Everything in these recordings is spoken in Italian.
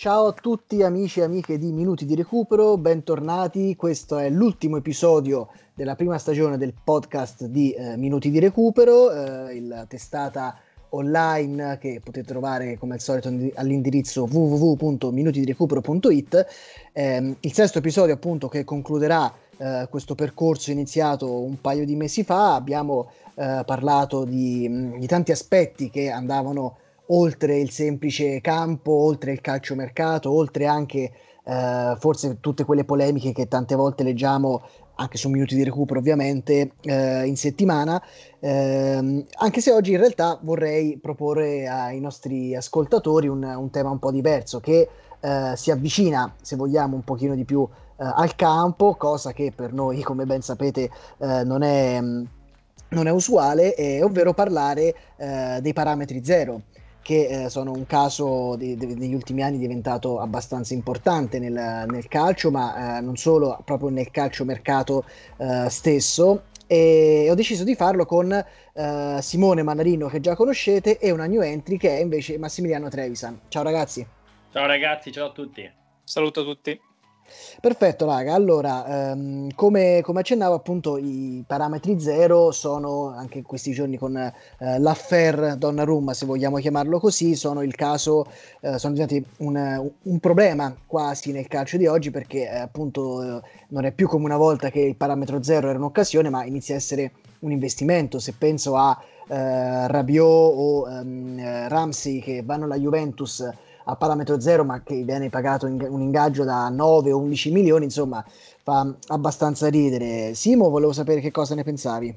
Ciao a tutti amici e amiche di Minuti di Recupero, bentornati. Questo è l'ultimo episodio della prima stagione del podcast di eh, Minuti di Recupero, eh, la testata online che potete trovare come al solito all'indirizzo www.minutidirecupero.it. Eh, il sesto episodio appunto che concluderà eh, questo percorso iniziato un paio di mesi fa. Abbiamo eh, parlato di, di tanti aspetti che andavano oltre il semplice campo, oltre il calciomercato, oltre anche eh, forse tutte quelle polemiche che tante volte leggiamo anche su minuti di recupero ovviamente eh, in settimana, eh, anche se oggi in realtà vorrei proporre ai nostri ascoltatori un, un tema un po' diverso che eh, si avvicina, se vogliamo, un pochino di più eh, al campo, cosa che per noi, come ben sapete, eh, non è non è usuale, eh, ovvero parlare eh, dei parametri zero che eh, sono un caso de- de- negli ultimi anni diventato abbastanza importante nel, nel calcio, ma eh, non solo, proprio nel calcio mercato eh, stesso. E ho deciso di farlo con eh, Simone Manarino, che già conoscete, e una new entry che è invece Massimiliano Trevisan. Ciao ragazzi. Ciao ragazzi, ciao a tutti. Saluto a tutti. Perfetto, raga. Allora, um, come, come, accennavo, appunto, i parametri zero sono anche in questi giorni con uh, l'affair Donnarumma, se vogliamo chiamarlo così, sono il caso, uh, sono diventati un, un, problema quasi nel calcio di oggi perché uh, appunto non è più come una volta che il parametro zero era un'occasione, ma inizia a essere un investimento. Se penso a Rabiot o um, Ramsey che vanno alla Juventus a parametro zero, ma che viene pagato in, un ingaggio da 9 o 11 milioni, insomma, fa abbastanza ridere. Simo, volevo sapere che cosa ne pensavi.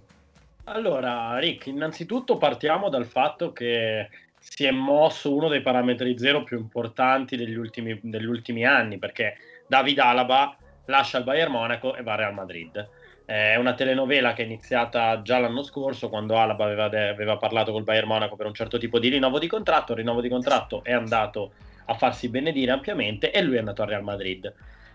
Allora, Rick, innanzitutto partiamo dal fatto che si è mosso uno dei parametri zero più importanti degli ultimi, degli ultimi anni, perché David Alaba lascia il Bayern Monaco e va al Real Madrid. È una telenovela che è iniziata già l'anno scorso quando Alaba aveva, aveva, parlato col Bayern Monaco per un certo tipo di rinnovo di contratto. Il rinnovo di contratto è andato a farsi benedire ampiamente e lui è andato al Real Madrid.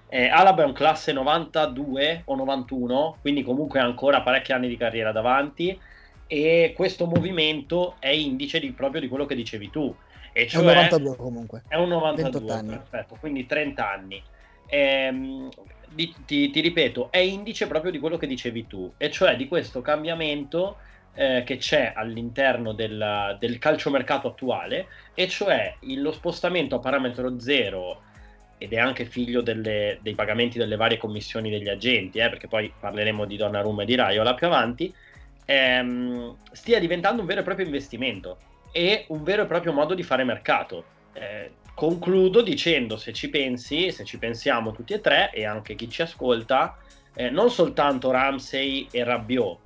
Eh, Alaba è un classe 92 o 91, quindi comunque ha ancora parecchi anni di carriera davanti e questo movimento è indice di, proprio di quello che dicevi tu. E cioè, è un 92 comunque. È un 92, anni. perfetto, quindi 30 anni. Ehm, di, ti, ti, ripeto, è indice proprio di quello che dicevi tu, e cioè di questo cambiamento eh, che c'è all'interno del, del calciomercato attuale, e cioè lo spostamento a parametro zero, ed è anche figlio delle, dei pagamenti delle varie commissioni degli agenti, eh, perché poi parleremo di Donnarumma e di Raiola più avanti, ehm, stia diventando un vero e proprio investimento e un vero e proprio modo di fare mercato. Eh, concludo dicendo, se ci pensi, se ci pensiamo tutti e tre, e anche chi ci ascolta, eh, non soltanto Ramsey e Rabiot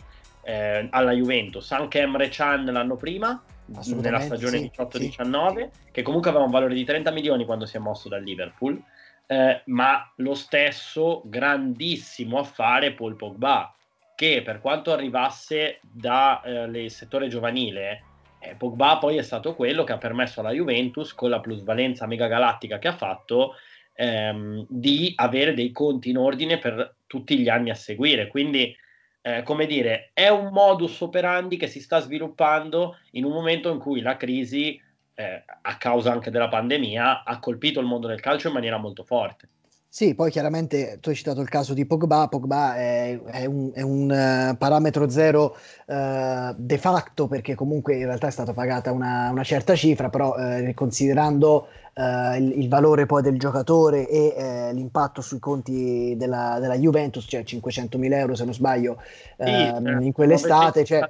eh, alla Juventus, anche Emre Chan l'anno prima, nella stagione sì, 18-19, sì. che comunque aveva un valore di 30 milioni quando si è mosso dal Liverpool, eh, ma lo stesso grandissimo affare Paul Pogba, che per quanto arrivasse dal eh, settore giovanile eh, Pogba poi è stato quello che ha permesso alla Juventus, con la plusvalenza megagalattica che ha fatto, ehm, di avere dei conti in ordine per tutti gli anni a seguire. Quindi, eh, come dire, è un modus operandi che si sta sviluppando in un momento in cui la crisi, eh, a causa anche della pandemia, ha colpito il mondo del calcio in maniera molto forte. Sì, poi chiaramente tu hai citato il caso di Pogba, Pogba è, è un, è un uh, parametro zero uh, de facto perché comunque in realtà è stata pagata una, una certa cifra, però uh, considerando il, il, valore poi del giocatore e l'impatto sui conti della, della, Juventus, cioè 500.000 euro se non sbaglio, sì, ehm, in quell'estate... Cioè...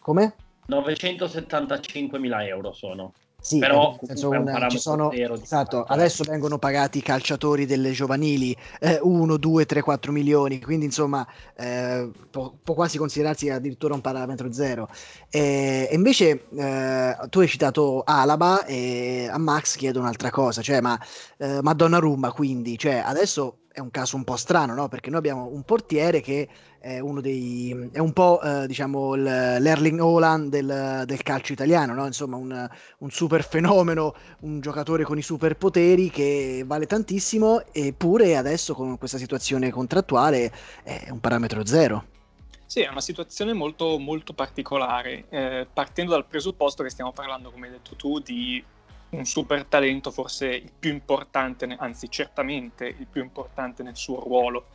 Come? 975.000 euro sono. Sì, però un, ci sono, esatto, adesso vengono pagati i calciatori delle giovanili 1, 2, 3, 4 milioni, quindi insomma eh, può, può, quasi considerarsi addirittura un parametro zero. E, e invece eh, tu hai citato Alaba e a Max chiedo un'altra cosa, cioè ma, eh, ma Donnarumma quindi, cioè adesso è un caso un po' strano, no? Perché noi abbiamo un portiere che è uno dei è un po' eh, diciamo l'Erling Haaland del, del, calcio italiano, no? Insomma, un, un, super fenomeno, un giocatore con i superpoteri che vale tantissimo, eppure adesso con questa situazione contrattuale è un parametro zero. Sì, è una situazione molto, molto particolare, eh, partendo dal presupposto che stiamo parlando, come hai detto tu, di un super talento, forse il più importante, anzi certamente il più importante nel suo ruolo.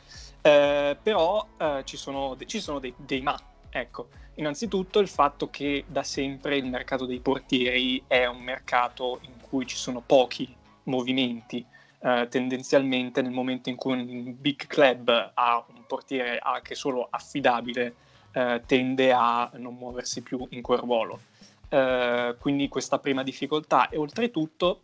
Eh, però eh, ci sono, ci sono dei, dei ma. Ecco, innanzitutto il fatto che da sempre il mercato dei portieri è un mercato in cui ci sono pochi movimenti. Eh, tendenzialmente nel momento in cui un big club ha un portiere anche solo affidabile, eh, tende a non muoversi più in quel ruolo. Eh, quindi questa prima difficoltà e oltretutto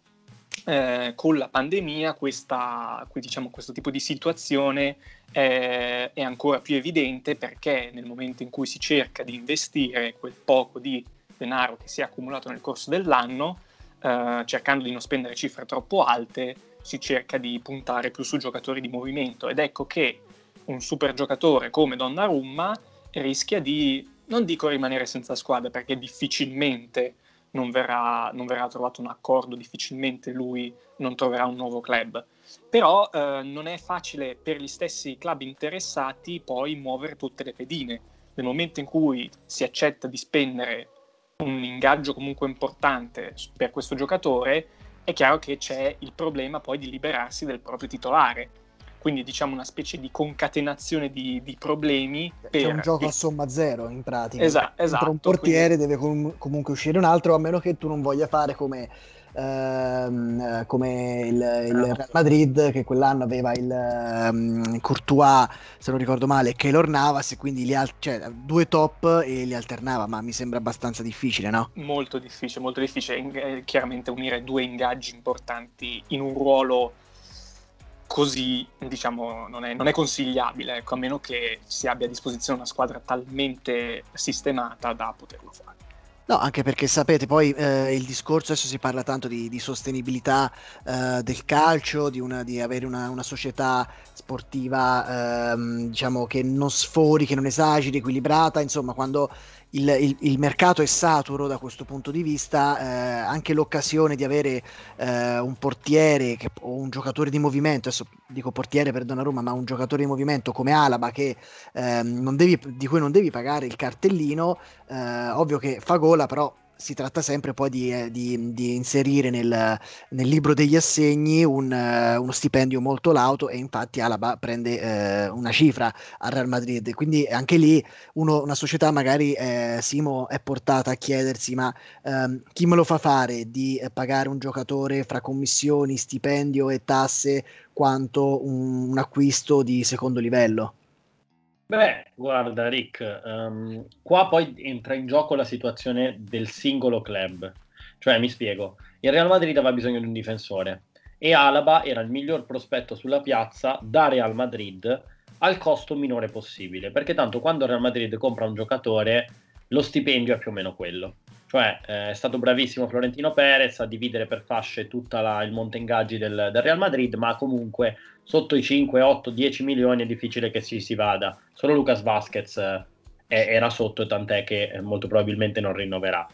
eh, con la pandemia questa, diciamo, questo tipo di situazione è, è ancora più evidente perché nel momento in cui si cerca di investire quel poco di denaro che si è accumulato nel corso dell'anno, eh, cercando di non spendere cifre troppo alte, si cerca di puntare più su giocatori di movimento. Ed ecco che un super giocatore come Donnarumma rischia di non dico rimanere senza squadra perché difficilmente non verrà, non verrà trovato un accordo, difficilmente lui non troverà un nuovo club. Però eh, non è facile per gli stessi club interessati poi muovere tutte le pedine. Nel momento in cui si accetta di spendere un ingaggio comunque importante per questo giocatore, è chiaro che c'è il problema poi di liberarsi del proprio titolare quindi diciamo una specie di concatenazione di, di problemi. C'è un gioco a somma zero in pratica. Esa- esatto. un portiere quindi... deve com- comunque uscire un altro, a meno che tu non voglia fare come, ehm, come il, il, Real Madrid, che quell'anno aveva il um, Courtois, se non ricordo male, e Keylor Navas, e quindi li al- cioè, due top e li alternava, ma mi sembra abbastanza difficile, no? Molto difficile, molto difficile. In- eh, chiaramente unire due ingaggi importanti in un ruolo così diciamo non è, non è consigliabile, ecco, a meno che si abbia a disposizione una squadra talmente sistemata da poterlo fare. No, anche perché sapete, poi eh, il discorso adesso si parla tanto di, di sostenibilità eh, del calcio, di, una, di avere una, una, società sportiva ehm, diciamo che non sfori, che non esageri, equilibrata, insomma, quando il, il, il, mercato è saturo da questo punto di vista, eh, anche l'occasione di avere eh, un portiere che, o un giocatore di movimento, adesso dico portiere per Donnarumma, ma un giocatore di movimento come Alaba che, eh, devi, di cui non devi pagare il cartellino, eh, ovvio che fa gola, però si tratta sempre poi di, eh, di, di inserire nel, nel, libro degli assegni un, uh, uno stipendio molto lauto e infatti Alaba prende uh, una cifra al Real Madrid, quindi anche lì uno, una società magari eh, Simo è portata a chiedersi ma um, chi me lo fa fare di pagare un giocatore fra commissioni, stipendio e tasse quanto un, un acquisto di secondo livello? Beh, guarda Rick, um, qua poi entra in gioco la situazione del singolo club. Cioè, mi spiego, il Real Madrid aveva bisogno di un difensore e Alaba era il miglior prospetto sulla piazza da Real Madrid al costo minore possibile, perché tanto quando il Real Madrid compra un giocatore lo stipendio è più o meno quello. Cioè eh, è stato bravissimo Florentino Perez a dividere per fasce tutto il monte ingaggi del, del, Real Madrid, ma comunque sotto i 5, 8, 10 milioni è difficile che si, si vada. Solo Lucas Vasquez eh, era sotto, tant'è che eh, molto probabilmente non rinnoverà.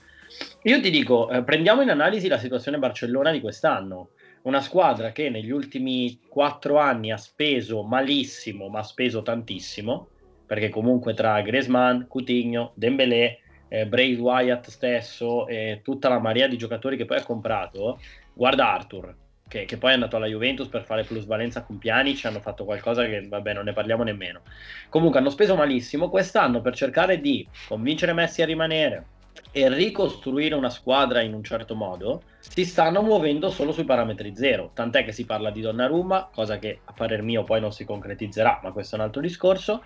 Io ti dico, eh, prendiamo in analisi la situazione Barcellona di quest'anno. Una squadra che negli ultimi 4 anni ha speso malissimo, ma ha speso tantissimo, perché comunque tra Griezmann, Coutinho, Dembélé eh, Bray Wyatt stesso e tutta la marea di giocatori che poi ha comprato, guarda Arthur, che, che, poi è andato alla Juventus per fare plusvalenza con Pjanic, hanno fatto qualcosa che, vabbè, non ne parliamo nemmeno. Comunque hanno speso malissimo quest'anno per cercare di convincere Messi a rimanere e ricostruire una squadra in un certo modo, si stanno muovendo solo sui parametri zero, tant'è che si parla di Donnarumma, cosa che a parer mio poi non si concretizzerà, ma questo è un altro discorso,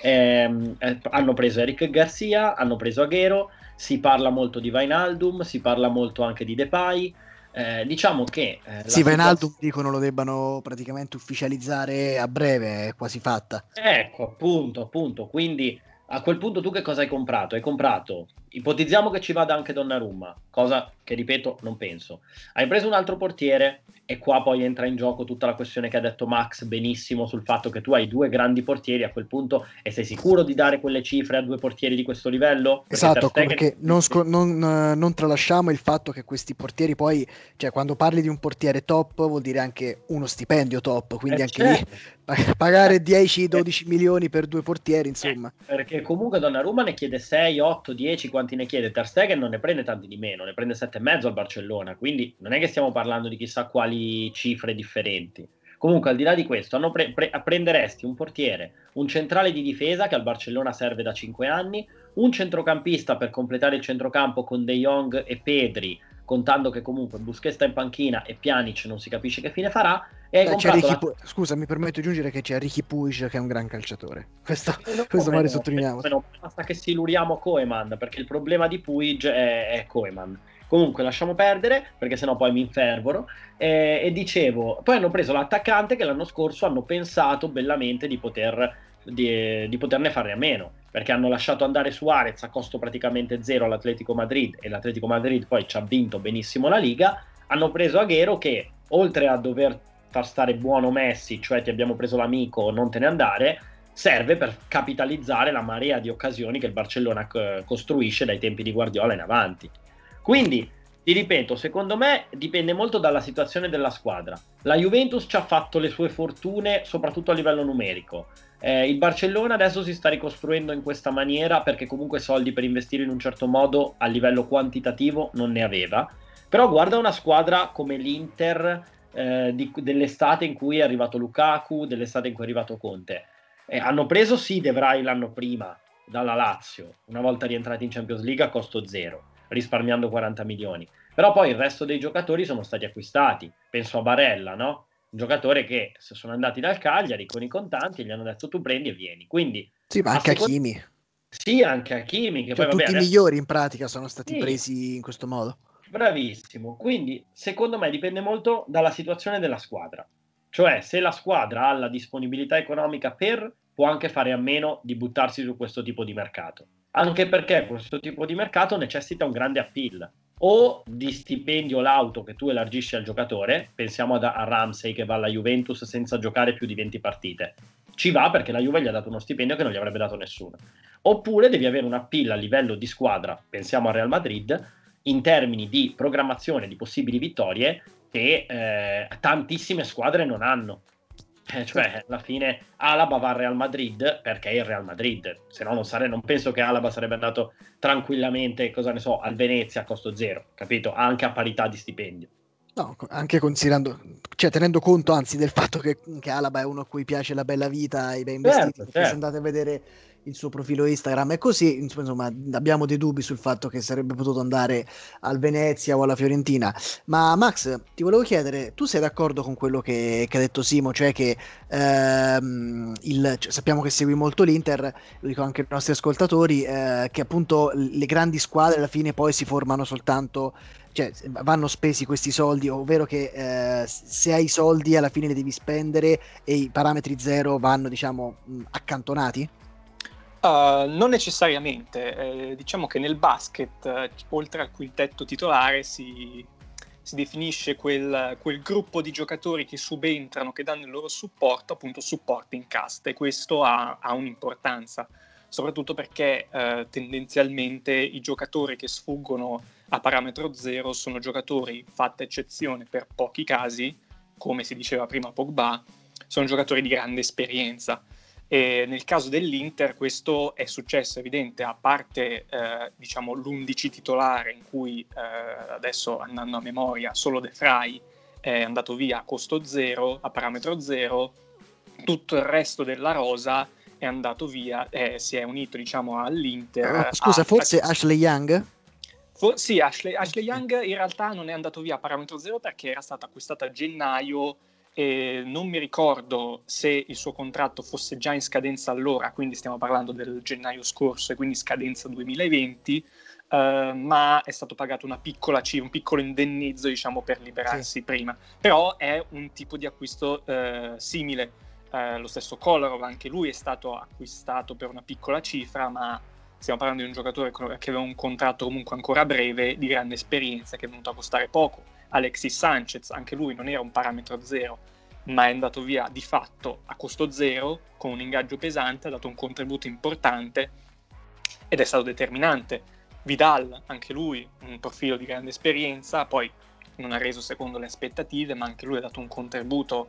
eh, hanno preso Eric Garcia, hanno preso Aguero, si parla molto di Vainaldum, si parla molto anche di Depay. Eh, diciamo che eh, sì, Vainaldum dicono lo debbano praticamente ufficializzare a breve, è quasi fatta. Ecco, appunto, appunto. Quindi a quel punto tu che cosa hai comprato? Hai comprato, ipotizziamo che ci vada anche Donnarumma, cosa che ripeto non penso. Hai preso un altro portiere e qua poi entra in gioco tutta la questione che ha detto Max benissimo sul fatto che tu hai due grandi portieri a quel punto e sei sicuro di dare quelle cifre a due portieri di questo livello? Perché esatto, perché non, sco- non, non, tralasciamo il fatto che questi portieri poi, cioè quando parli di un portiere top vuol dire anche uno stipendio top, quindi eh anche certo. lì pagare 10-12 milioni per due portieri, insomma. Eh, perché comunque Donnarumma ne chiede 6, 8, 10, quanti ne chiede, Ter Stegen non ne prende tanti di meno, ne prende 7,5 al Barcellona, quindi non è che stiamo parlando di chissà quali cifre differenti. Comunque, al di là di questo, pre- pre- prenderesti un portiere, un centrale di difesa che al Barcellona serve da 5 anni, un centrocampista per completare il centrocampo con De Jong e Pedri, contando che comunque Busquets sta in panchina e Pjanic non si capisce che fine farà. E eh, la... Pu- Scusa, mi permetto di aggiungere che c'è Ricky Puig che è un gran calciatore. Questo, eh, questo magari sottolineiamo. No, basta che siluriamo Koeman, perché il problema di Puig è, è Koeman. Comunque lasciamo perdere perché sennò poi mi infervoro. Eh, e dicevo, poi hanno preso l'attaccante che l'anno scorso hanno pensato bellamente di, poter, di, di poterne fare a meno perché hanno lasciato andare Suarez a costo praticamente zero all'Atletico Madrid e l'Atletico Madrid poi ci ha vinto benissimo la Liga, hanno preso Aguero che oltre a dover far stare buono Messi, cioè ti abbiamo preso l'amico, non te ne andare, serve per capitalizzare la marea di occasioni che il Barcellona c- costruisce dai tempi di Guardiola in avanti. Quindi, ti ripeto, secondo me dipende molto dalla situazione della squadra. La Juventus ci ha fatto le sue fortune soprattutto a livello numerico. Eh, il Barcellona adesso si sta ricostruendo in questa maniera perché comunque soldi per investire in un certo modo a livello quantitativo non ne aveva. Però guarda una squadra come l'Inter eh, di, dell'estate in cui è arrivato Lukaku, dell'estate in cui è arrivato Conte. Eh, hanno preso sì De Vrij l'anno prima dalla Lazio, una volta rientrati in Champions League a costo zero, risparmiando 40 milioni. Però poi il resto dei giocatori sono stati acquistati. Penso a Barella, no? Un giocatore che se sono andati dal Cagliari con i contanti gli hanno detto tu prendi e vieni. Quindi, sì, ma anche secondo... Hakimi. Sì, anche Hakimi. Che cioè, poi, tutti vabbè, i migliori in pratica sono stati sì. presi in questo modo. Bravissimo. Quindi, secondo me, dipende molto dalla situazione della squadra. Cioè, se la squadra ha la disponibilità economica per, può anche fare a meno di buttarsi su questo tipo di mercato. Anche perché questo tipo di mercato necessita un grande appeal o di stipendio l'auto che tu elargisci al giocatore, pensiamo a, Ramsey che va alla Juventus senza giocare più di 20 partite, ci va perché la Juve gli ha dato uno stipendio che non gli avrebbe dato nessuno. Oppure devi avere una pilla a livello di squadra, pensiamo al Real Madrid, in termini di programmazione di possibili vittorie che eh, tantissime squadre non hanno. Eh, cioè, alla fine Alaba va al Real Madrid perché è il Real Madrid, se no non, sare- non penso che Alaba sarebbe andato tranquillamente, cosa ne so, al Venezia a costo zero, capito? Anche a parità di stipendio. No, anche considerando, cioè tenendo conto anzi del fatto che, che Alaba è uno a cui piace la bella vita, i bei vestiti, certo, certo. se andate a vedere il suo profilo Instagram e così, insomma, abbiamo dei dubbi sul fatto che sarebbe potuto andare al Venezia o alla Fiorentina. Ma Max, ti volevo chiedere, tu sei d'accordo con quello che, che ha detto Simo, cioè che ehm, il, cioè, sappiamo che segui molto l'Inter, lo dico anche ai nostri ascoltatori, eh, che appunto le grandi squadre alla fine poi si formano soltanto cioè vanno spesi questi soldi, ovvero che eh, se hai soldi alla fine li devi spendere e i parametri zero vanno diciamo accantonati? Uh, non necessariamente, eh, diciamo che nel basket, eh, oltre al quintetto titolare, si, si definisce quel, quel, gruppo di giocatori che subentrano, che danno il loro supporto, appunto supporting cast, e questo ha, ha un'importanza, soprattutto perché eh, tendenzialmente i giocatori che sfuggono a parametro zero sono giocatori, fatta eccezione per pochi casi, come si diceva prima Pogba, sono giocatori di grande esperienza e nel caso dell'Inter questo è successo evidente, a parte eh, diciamo, l'11 titolare in cui eh, adesso andando a memoria solo De Frey è andato via a costo zero, a parametro zero, tutto il resto della rosa è andato via, eh, si è unito diciamo all'Inter. Oh, scusa, a, forse. Ashley Young? For- sì, Ashley, Ashley Young in realtà non è andato via a parametro zero perché era stato acquistato a gennaio e non mi ricordo se il suo contratto fosse già in scadenza allora, quindi stiamo parlando del gennaio scorso e quindi scadenza 2020, eh, ma è stato pagato una piccola C, un piccolo indennizzo diciamo per liberarsi sì. prima, però è un tipo di acquisto eh, simile. Eh, lo stesso Kolarov, anche lui è stato acquistato per una piccola cifra, ma stiamo parlando di un giocatore che aveva un contratto comunque ancora breve, di grande esperienza, che è venuto a costare poco Alexis Sanchez, anche lui non era un parametro zero, ma è andato via di fatto a costo zero, con un ingaggio pesante, ha dato un contributo importante ed è stato determinante. Vidal, anche lui, un profilo di grande esperienza, poi non ha reso secondo le aspettative, ma anche lui ha dato un contributo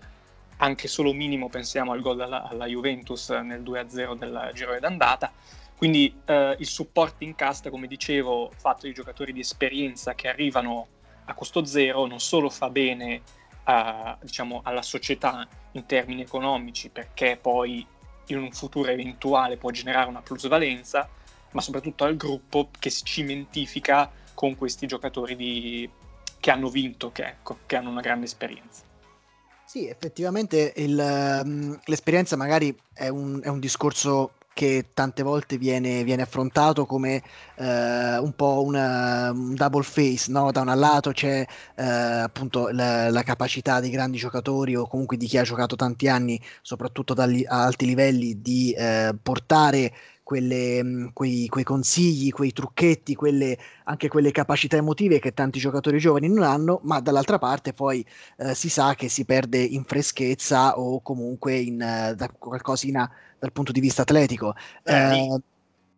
anche solo minimo, pensiamo al gol alla, alla Juventus nel 2-0 del girone d'andata. Quindi eh, il supporting cast, come dicevo, fatto di giocatori di esperienza che arrivano a costo zero, non solo fa bene a, diciamo, alla società in termini economici, perché poi in un futuro eventuale può generare una plusvalenza, ma soprattutto al gruppo che si cimentifica con questi giocatori di... che hanno vinto, che, ecco, che hanno una grande esperienza. Sì, effettivamente il, um, l'esperienza magari è un, è un, discorso che tante volte viene, viene affrontato come uh, un po' una, un double face, no? da un lato c'è uh, appunto la, la, capacità dei grandi giocatori o comunque di chi ha giocato tanti anni, soprattutto dagli, a alti livelli, di uh, portare quelle, mm, quei, quei, consigli, quei trucchetti, quelle, anche quelle capacità emotive che tanti giocatori giovani non hanno, ma dall'altra parte poi eh, si sa che si perde in freschezza o comunque in uh, da qualcosina dal punto di vista atletico. Eh, eh,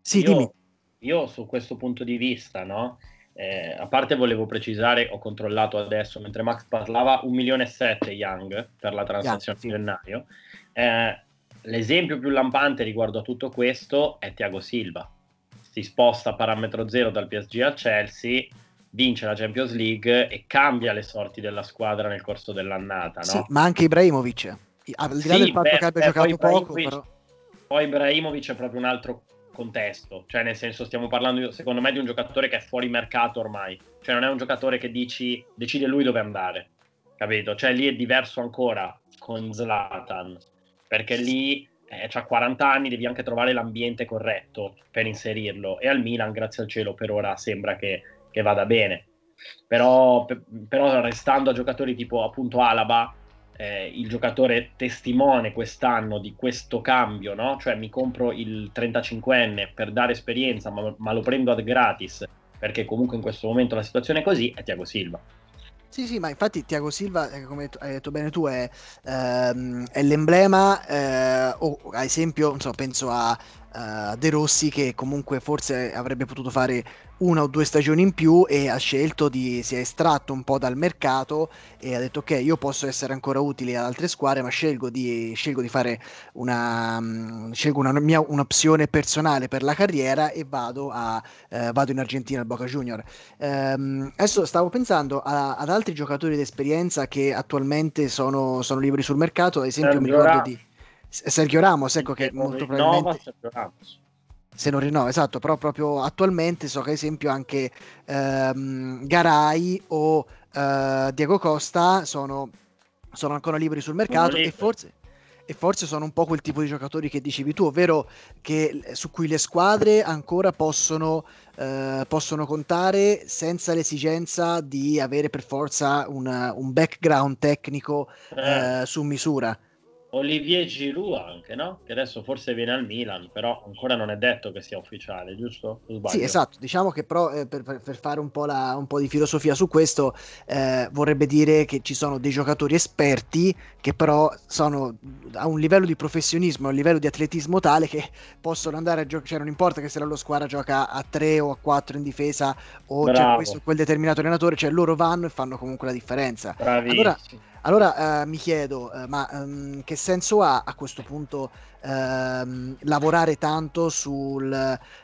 sì, io, dimmi. Io su questo punto di vista, no? Eh, a parte volevo precisare, ho controllato adesso mentre Max parlava, un milione e sette Young per la transazione di gennaio. Eh, l'esempio più lampante riguardo a tutto questo è Thiago Silva. Si sposta a parametro zero dal PSG al Chelsea, vince la Champions League e cambia le sorti della squadra nel corso dell'annata. No? Sì, ma anche Ibrahimovic, al di là sì, del fatto beh, che abbia beh, giocato poco, però... poi Ibrahimovic è proprio un altro contesto, cioè nel senso stiamo parlando secondo me di un giocatore che è fuori mercato ormai, cioè non è un giocatore che dici decide lui dove andare, capito? Cioè lì è diverso ancora con Zlatan, perché lì eh, ha 40 anni, devi anche trovare l'ambiente corretto per inserirlo e al Milan, grazie al cielo, per ora sembra che, che vada bene. Però, per, però, restando a giocatori tipo appunto Alaba, eh, il giocatore testimone quest'anno di questo cambio, no? Cioè mi compro il 35enne per dare esperienza, ma, ma lo prendo ad gratis, perché comunque in questo momento la situazione è così, è Tiago Silva. Sì, sì, ma infatti Tiago Silva, eh, come hai detto bene tu, è, ehm, è l'emblema, eh, o ad esempio, so, penso a uh, De Rossi che comunque forse avrebbe potuto fare una o due stagioni in più e ha scelto di si è estratto un po' dal mercato e ha detto ok io posso essere ancora utile ad altre squadre ma scelgo di, scelgo di fare una um, scelgo una mia un'opzione personale per la carriera e vado, a, uh, vado in Argentina al Boca Junior. Um, adesso stavo pensando a, ad altri giocatori d'esperienza che attualmente sono, sono liberi sul mercato ad esempio mi ricordo di Sergio Ramos, ecco che molto probabilmente... Se non rinnova, esatto, però proprio attualmente so che ad esempio anche ehm, Garai o eh, Diego Costa sono, sono, ancora liberi sul mercato e forse, e forse sono un po' quel tipo di giocatori che dicevi tu, ovvero che, su cui le squadre ancora possono, eh, possono contare senza l'esigenza di avere per forza una, un background tecnico eh. eh su misura. Olivier Giroud anche, no? Che adesso forse viene al Milan, però ancora non è detto che sia ufficiale, giusto? Sì, esatto. Diciamo che però eh, per, per, fare un po', la, un po', di filosofia su questo, eh, vorrebbe dire che ci sono dei giocatori esperti che però sono a un livello di professionismo, a un livello di atletismo tale che possono andare a giocare, cioè non importa che se la loro squadra gioca a 3 o a 4 in difesa o c'è questo quel determinato allenatore, cioè loro vanno e fanno comunque la differenza. Bravissimo. Allora, allora eh, mi chiedo, eh, ma um, che senso ha a questo punto ehm, lavorare tanto sul,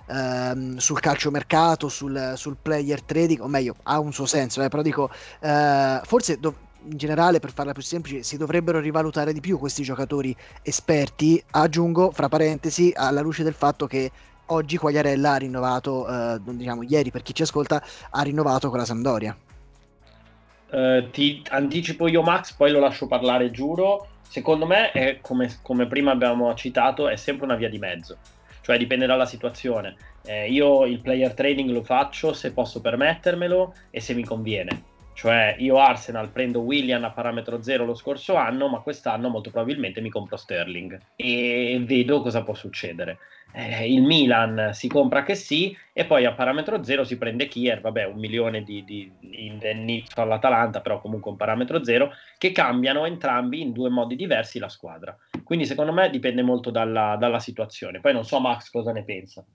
ehm, sul calciomercato, sul, sul player trading, o meglio, ha un suo senso, eh, però dico, eh, forse do- in generale, per farla più semplice, si dovrebbero rivalutare di più questi giocatori esperti, aggiungo, fra parentesi, alla luce del fatto che oggi Quagliarella ha rinnovato, eh, diciamo ieri per chi ci ascolta, ha rinnovato con la Sampdoria. Uh, ti anticipo io Max, poi lo lascio parlare, giuro. Secondo me, è, come, come, prima abbiamo citato, è sempre una via di mezzo. Cioè dipende dalla situazione. Eh, io il player trading lo faccio se posso permettermelo e se mi conviene. Cioè io Arsenal prendo William a parametro zero lo scorso anno, ma quest'anno molto probabilmente mi compro Sterling e vedo cosa può succedere eh, il Milan si compra che sì e poi a parametro zero si prende Kier, vabbè un milione di, di, indennizzo all'Atalanta, però comunque un parametro zero, che cambiano entrambi in due modi diversi la squadra. Quindi secondo me dipende molto dalla, dalla situazione. Poi non so Max cosa ne pensa.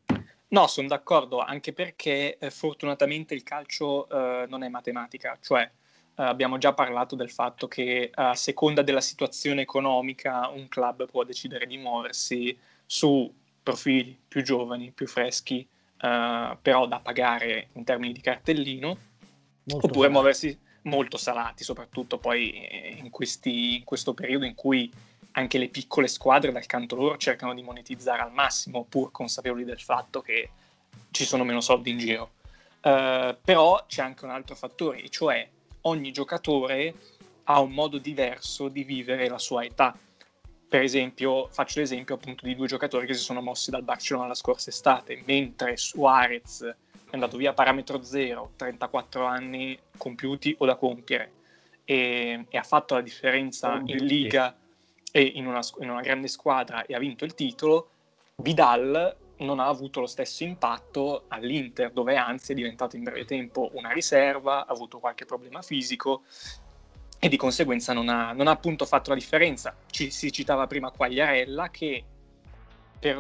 No, sono d'accordo, anche perché eh, fortunatamente il calcio eh, non è matematica, cioè eh, abbiamo già parlato del fatto che a seconda della situazione economica un club può decidere di muoversi su profili più giovani, più freschi, uh, però da pagare in termini di cartellino, molto oppure salati. muoversi molto salati, soprattutto poi eh, in, questi, in questo periodo in cui anche le piccole squadre dal canto loro cercano di monetizzare al massimo, pur consapevoli del fatto che ci sono meno soldi in giro. Uh, però c'è anche un altro fattore, e cioè ogni giocatore ha un modo diverso di vivere la sua età. Per esempio, faccio l'esempio appunto di due giocatori che si sono mossi dal Barcellona la scorsa estate, mentre Suarez è andato via a parametro zero, 34 anni compiuti o da compiere, e, e ha fatto la differenza in Liga e in una, in una grande squadra e ha vinto il titolo, Vidal non ha avuto lo stesso impatto all'Inter, dove anzi è diventato in breve tempo una riserva, ha avuto qualche problema fisico e di conseguenza non ha, non ha appunto fatto la differenza. Ci, si citava prima Quagliarella che per,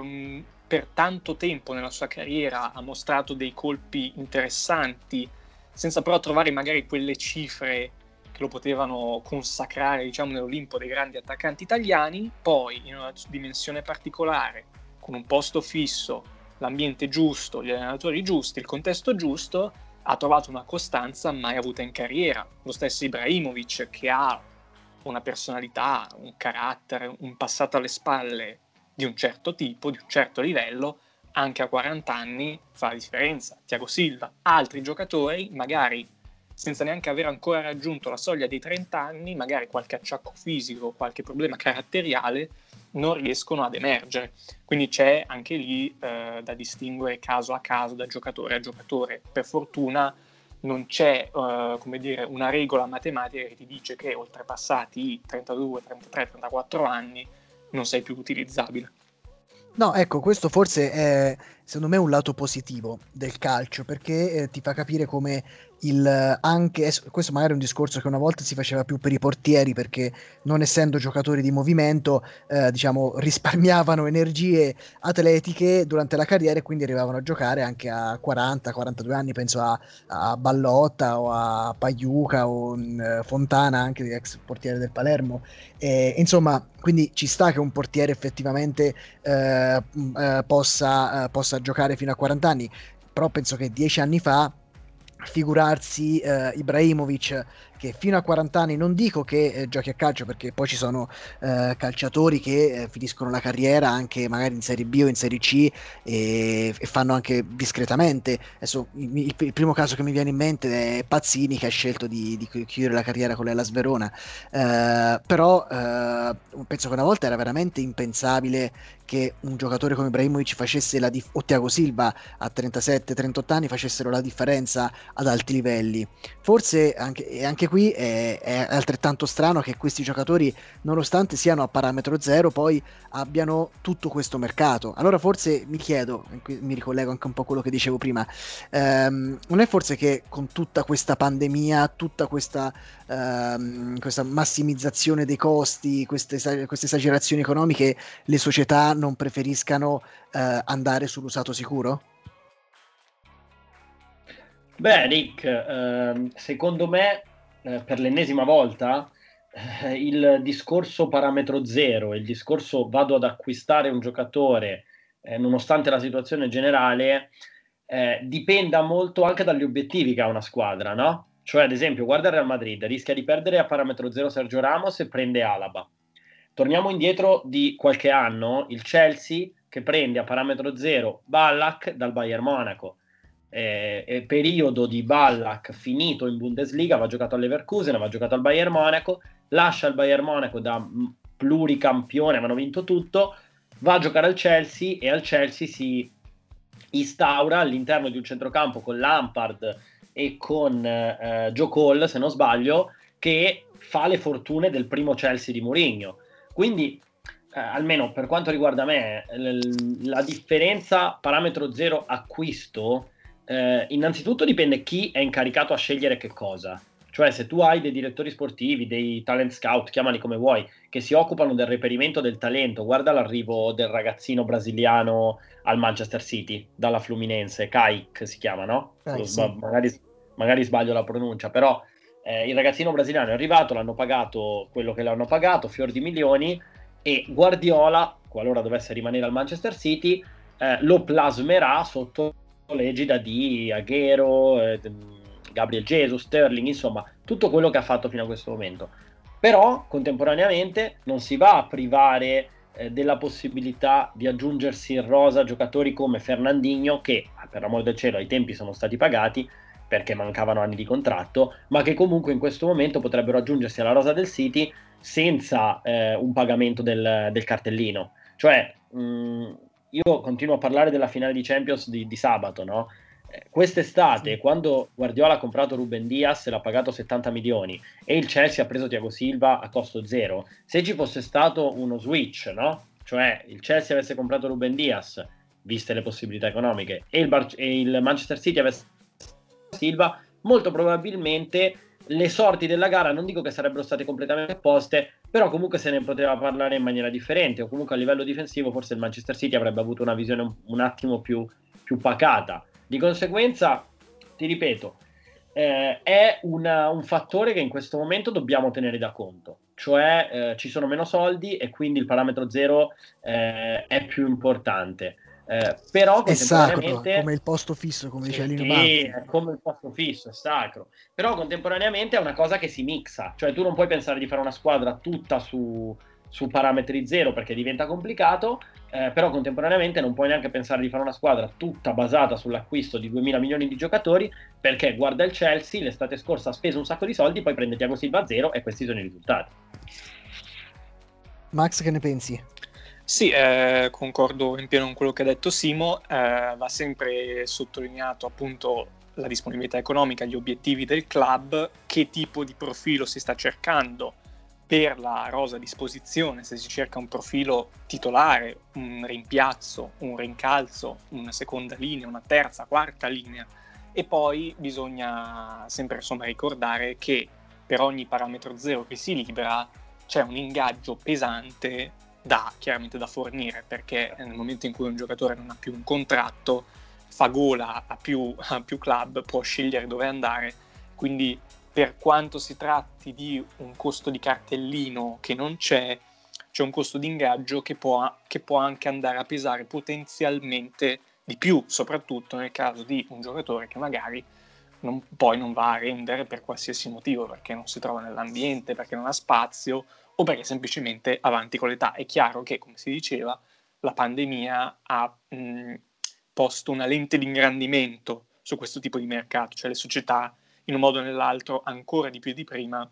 per tanto tempo nella sua carriera ha mostrato dei colpi interessanti, senza però trovare magari quelle cifre che lo potevano consacrare diciamo, nell'Olimpo dei grandi attaccanti italiani, poi in una dimensione particolare, con un posto fisso, l'ambiente giusto, gli allenatori giusti, il contesto giusto, ha trovato una costanza mai avuta in carriera. Lo stesso Ibrahimovic che ha una personalità, un carattere, un passato alle spalle di un certo tipo, di un certo livello, anche a 40 anni fa la differenza. Tiago Silva, altri giocatori, magari senza neanche aver ancora raggiunto la soglia dei 30 anni, magari qualche acciacco fisico, qualche problema caratteriale, non riescono ad emergere. Quindi c'è anche lì eh, da distinguere caso a caso, da giocatore a giocatore. Per fortuna non c'è eh, come dire, una regola matematica che ti dice che oltrepassati i 32, 33, 34 anni non sei più utilizzabile. No, ecco, questo forse è secondo me un lato positivo del calcio perché eh, ti fa capire come il, anche, questo magari è un discorso che una volta si faceva più per i portieri perché non essendo giocatori di movimento eh, diciamo risparmiavano energie atletiche durante la carriera e quindi arrivavano a giocare anche a 40-42 anni penso a, a, Ballotta o a Pagliuca o uh, Fontana anche ex portiere del Palermo. E, insomma quindi ci sta che un portiere effettivamente eh, eh, possa, eh, possa giocare fino a 40 anni però penso che 10 anni fa figurarsi eh, Ibrahimovic che fino a 40 anni non dico che eh, giochi a calcio perché poi ci sono eh, calciatori che eh, finiscono la carriera anche magari in Serie B o in Serie C e, e fanno anche discretamente. Adesso il, il, primo caso che mi viene in mente è Pazzini che ha scelto di, di chiudere la carriera con l'Elas Verona. Eh, però eh, penso che una volta era veramente impensabile che un giocatore come Ibrahimovic facesse la dif- o Thiago Silva a 37-38 anni facessero la differenza ad alti livelli. Forse anche, anche anche qui è, è, altrettanto strano che questi giocatori, nonostante siano a parametro zero, poi abbiano tutto questo mercato. Allora forse mi chiedo, mi ricollego anche un po' a quello che dicevo prima, ehm, non è forse che con tutta questa pandemia, tutta questa, ehm, questa massimizzazione dei costi, queste, queste, esagerazioni economiche, le società non preferiscano eh, andare sull'usato sicuro? Beh, Rick, ehm, secondo me eh, per l'ennesima volta eh, il discorso parametro zero, il discorso vado ad acquistare un giocatore eh, nonostante la situazione generale, eh, dipenda molto anche dagli obiettivi che ha una squadra, no? Cioè, ad esempio, guarda il Real Madrid, rischia di perdere a parametro zero Sergio Ramos e prende Alaba. Torniamo indietro di qualche anno, il Chelsea che prende a parametro zero Ballack dal Bayern Monaco eh, periodo di Ballack finito in Bundesliga, va giocato all'Everkusen, va giocato al Bayern Monaco, lascia il Bayern Monaco da pluricampione, avevano vinto tutto, va a giocare al Chelsea e al Chelsea si instaura all'interno di un centrocampo con Lampard e con eh, Joe Cole, se non sbaglio, che fa le fortune del primo Chelsea di Mourinho. Quindi, eh, almeno per quanto riguarda me, l- la differenza parametro zero acquisto eh, innanzitutto dipende chi è incaricato a scegliere che cosa. Cioè, se tu hai dei direttori sportivi, dei talent scout, chiamali come vuoi, che si occupano del reperimento del talento, guarda l'arrivo del ragazzino brasiliano al Manchester City, dalla Fluminense, Kaik si chiama, no? Eh, sì. magari, magari, sbaglio la pronuncia, però eh, il ragazzino brasiliano è arrivato, l'hanno pagato quello che l'hanno pagato, fior di milioni, e Guardiola, qualora dovesse rimanere al Manchester City, eh, lo plasmerà sotto l'egida di Aguero, eh, Gabriel Jesus, Sterling, insomma, tutto quello che ha fatto fino a questo momento. Però contemporaneamente non si va a privare eh, della possibilità di aggiungersi in rosa giocatori come Fernandinho che per l'amor del cielo ai tempi sono stati pagati perché mancavano anni di contratto, ma che comunque in questo momento potrebbero aggiungersi alla rosa del City senza eh, un pagamento del, del cartellino. Cioè, mh, mm, io continuo a parlare della finale di Champions di, di sabato, no? Eh, quest'estate, sì. quando Guardiola ha comprato Ruben Diaz e l'ha pagato 70 milioni e il Chelsea ha preso Thiago Silva a costo zero, se ci fosse stato uno switch, no? Cioè il Chelsea avesse comprato Ruben Diaz, viste le possibilità economiche, e il, Bar- e il Manchester City avesse Silva, molto probabilmente le sorti della gara non dico che sarebbero state completamente opposte, però comunque se ne poteva parlare in maniera differente, o comunque a livello difensivo forse il Manchester City avrebbe avuto una visione un, un attimo più, più, pacata. Di conseguenza, ti ripeto, eh, è una, un fattore che in questo momento dobbiamo tenere da conto, cioè eh, ci sono meno soldi e quindi il parametro zero eh, è più importante. Eh, però è sacro come il posto fisso come dice Lino sì, è come il posto fisso è sacro. Però contemporaneamente è una cosa che si mixa. Cioè tu non puoi pensare di fare una squadra tutta su, su parametri zero perché diventa complicato eh, però contemporaneamente non puoi neanche pensare di fare una squadra tutta basata sull'acquisto di 2000 milioni di giocatori perché guarda il Chelsea l'estate scorsa ha speso un sacco di soldi poi prende Thiago Silva a zero e questi sono i risultati. Max che ne pensi? Sì, eh, concordo in pieno con quello che ha detto Simo, eh, va sempre sottolineato appunto la disponibilità economica, gli obiettivi del club, che tipo di profilo si sta cercando per la rosa a disposizione, se si cerca un profilo titolare, un rimpiazzo, un rincalzo, una seconda linea, una terza, quarta linea. E poi bisogna sempre insomma ricordare che per ogni parametro zero che si libera c'è un ingaggio pesante da, chiaramente da fornire, perché nel momento in cui un giocatore non ha più un contratto, fa gola a più, a più club, può scegliere dove andare, quindi per quanto si tratti di un costo di cartellino che non c'è, c'è un costo di ingaggio che può, che può anche andare a pesare potenzialmente di più, soprattutto nel caso di un giocatore che magari non, poi non va a rendere per qualsiasi motivo, perché non si trova nell'ambiente, perché non ha spazio o perché semplicemente avanti con l'età. È chiaro che, come si diceva, la pandemia ha mh, posto una lente di ingrandimento su questo tipo di mercato, cioè le società in un modo o nell'altro ancora di più di prima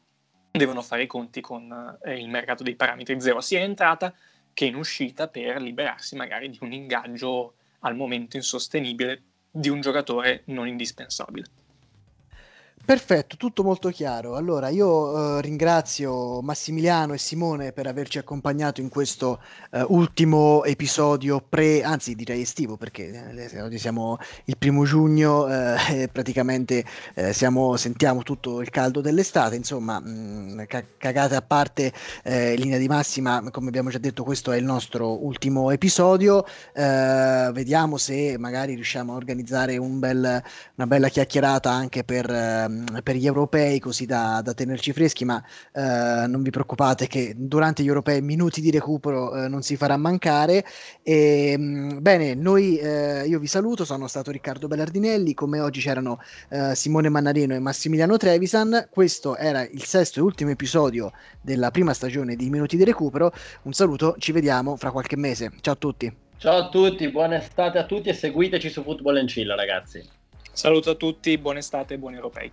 devono fare i conti con eh, il mercato dei parametri zero, sia in entrata che in uscita per liberarsi magari di un ingaggio al momento insostenibile di un giocatore non indispensabile. Perfetto, tutto molto chiaro. Allora, io eh, ringrazio Massimiliano e Simone per averci accompagnato in questo eh, ultimo episodio pre, anzi direi estivo perché eh, oggi siamo il primo giugno eh, e praticamente eh, siamo, sentiamo tutto il caldo dell'estate, insomma, mh, mm, cagate a parte eh, in linea di massima, come abbiamo già detto, questo è il nostro ultimo episodio. vediamo se magari riusciamo a organizzare un bel, una bella chiacchierata anche per per gli europei così da, da tenerci freschi, ma eh, non vi preoccupate che durante gli europei minuti di recupero eh, non si farà mancare. E, ehm, bene, noi, eh, io vi saluto, sono stato Riccardo Bellardinelli, come oggi c'erano eh, Simone Mannarino e Massimiliano Trevisan, questo era il sesto e ultimo episodio della prima stagione di Minuti di recupero, un saluto, ci vediamo fra qualche mese, ciao a tutti. Ciao a tutti, buona estate a tutti e seguiteci su Football Chill ragazzi. Saluto a tutti, buona estate e buoni europei.